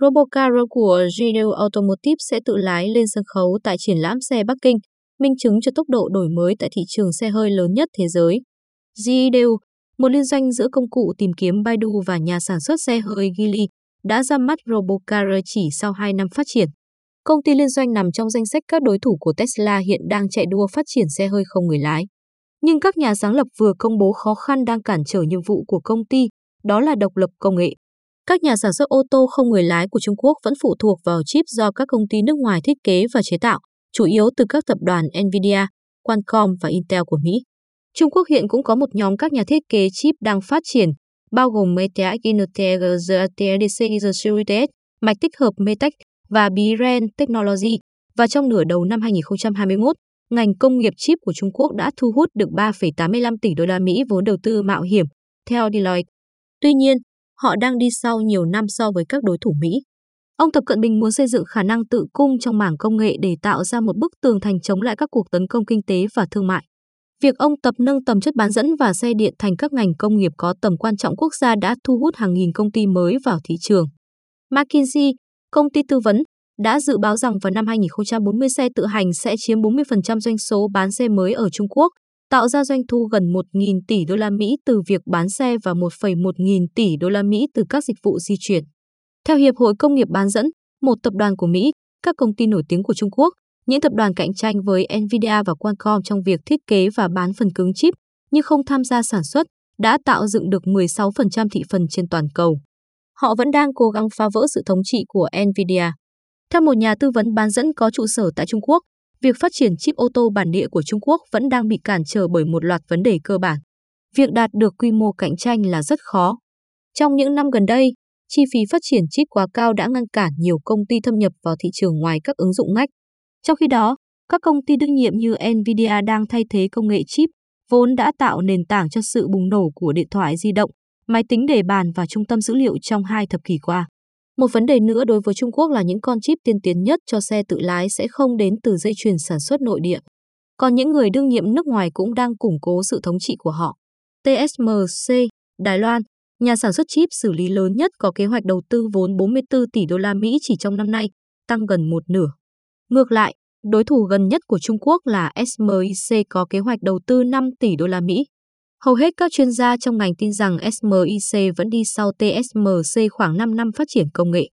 Robocar của General Automotive sẽ tự lái lên sân khấu tại triển lãm xe Bắc Kinh, minh chứng cho tốc độ đổi mới tại thị trường xe hơi lớn nhất thế giới. GEDU, một liên doanh giữa công cụ tìm kiếm Baidu và nhà sản xuất xe hơi Geely, đã ra mắt Robocar chỉ sau 2 năm phát triển. Công ty liên doanh nằm trong danh sách các đối thủ của Tesla hiện đang chạy đua phát triển xe hơi không người lái. Nhưng các nhà sáng lập vừa công bố khó khăn đang cản trở nhiệm vụ của công ty, đó là độc lập công nghệ. Các nhà sản xuất ô tô không người lái của Trung Quốc vẫn phụ thuộc vào chip do các công ty nước ngoài thiết kế và chế tạo, chủ yếu từ các tập đoàn Nvidia, Qualcomm và Intel của Mỹ. Trung Quốc hiện cũng có một nhóm các nhà thiết kế chip đang phát triển, bao gồm Metec Innotek, GATDC, Securities, mạch tích hợp Metech và Biren Technology. Và trong nửa đầu năm 2021, ngành công nghiệp chip của Trung Quốc đã thu hút được 3,85 tỷ đô la Mỹ vốn đầu tư mạo hiểm, theo Deloitte. Tuy nhiên, họ đang đi sau nhiều năm so với các đối thủ Mỹ. Ông Tập Cận Bình muốn xây dựng khả năng tự cung trong mảng công nghệ để tạo ra một bức tường thành chống lại các cuộc tấn công kinh tế và thương mại. Việc ông Tập nâng tầm chất bán dẫn và xe điện thành các ngành công nghiệp có tầm quan trọng quốc gia đã thu hút hàng nghìn công ty mới vào thị trường. McKinsey, công ty tư vấn, đã dự báo rằng vào năm 2040 xe tự hành sẽ chiếm 40% doanh số bán xe mới ở Trung Quốc, tạo ra doanh thu gần 1.000 tỷ đô la Mỹ từ việc bán xe và 1,1 nghìn tỷ đô la Mỹ từ các dịch vụ di chuyển. Theo Hiệp hội Công nghiệp bán dẫn, một tập đoàn của Mỹ, các công ty nổi tiếng của Trung Quốc, những tập đoàn cạnh tranh với Nvidia và Qualcomm trong việc thiết kế và bán phần cứng chip nhưng không tham gia sản xuất, đã tạo dựng được 16% thị phần trên toàn cầu. Họ vẫn đang cố gắng phá vỡ sự thống trị của Nvidia. Theo một nhà tư vấn bán dẫn có trụ sở tại Trung Quốc, việc phát triển chip ô tô bản địa của Trung Quốc vẫn đang bị cản trở bởi một loạt vấn đề cơ bản. Việc đạt được quy mô cạnh tranh là rất khó. Trong những năm gần đây, chi phí phát triển chip quá cao đã ngăn cản nhiều công ty thâm nhập vào thị trường ngoài các ứng dụng ngách. Trong khi đó, các công ty đương nhiệm như Nvidia đang thay thế công nghệ chip, vốn đã tạo nền tảng cho sự bùng nổ của điện thoại di động, máy tính để bàn và trung tâm dữ liệu trong hai thập kỷ qua. Một vấn đề nữa đối với Trung Quốc là những con chip tiên tiến nhất cho xe tự lái sẽ không đến từ dây chuyền sản xuất nội địa. Còn những người đương nhiệm nước ngoài cũng đang củng cố sự thống trị của họ. TSMC, Đài Loan, nhà sản xuất chip xử lý lớn nhất có kế hoạch đầu tư vốn 44 tỷ đô la Mỹ chỉ trong năm nay, tăng gần một nửa. Ngược lại, đối thủ gần nhất của Trung Quốc là SMIC có kế hoạch đầu tư 5 tỷ đô la Mỹ. Hầu hết các chuyên gia trong ngành tin rằng SMIC vẫn đi sau TSMC khoảng 5 năm phát triển công nghệ.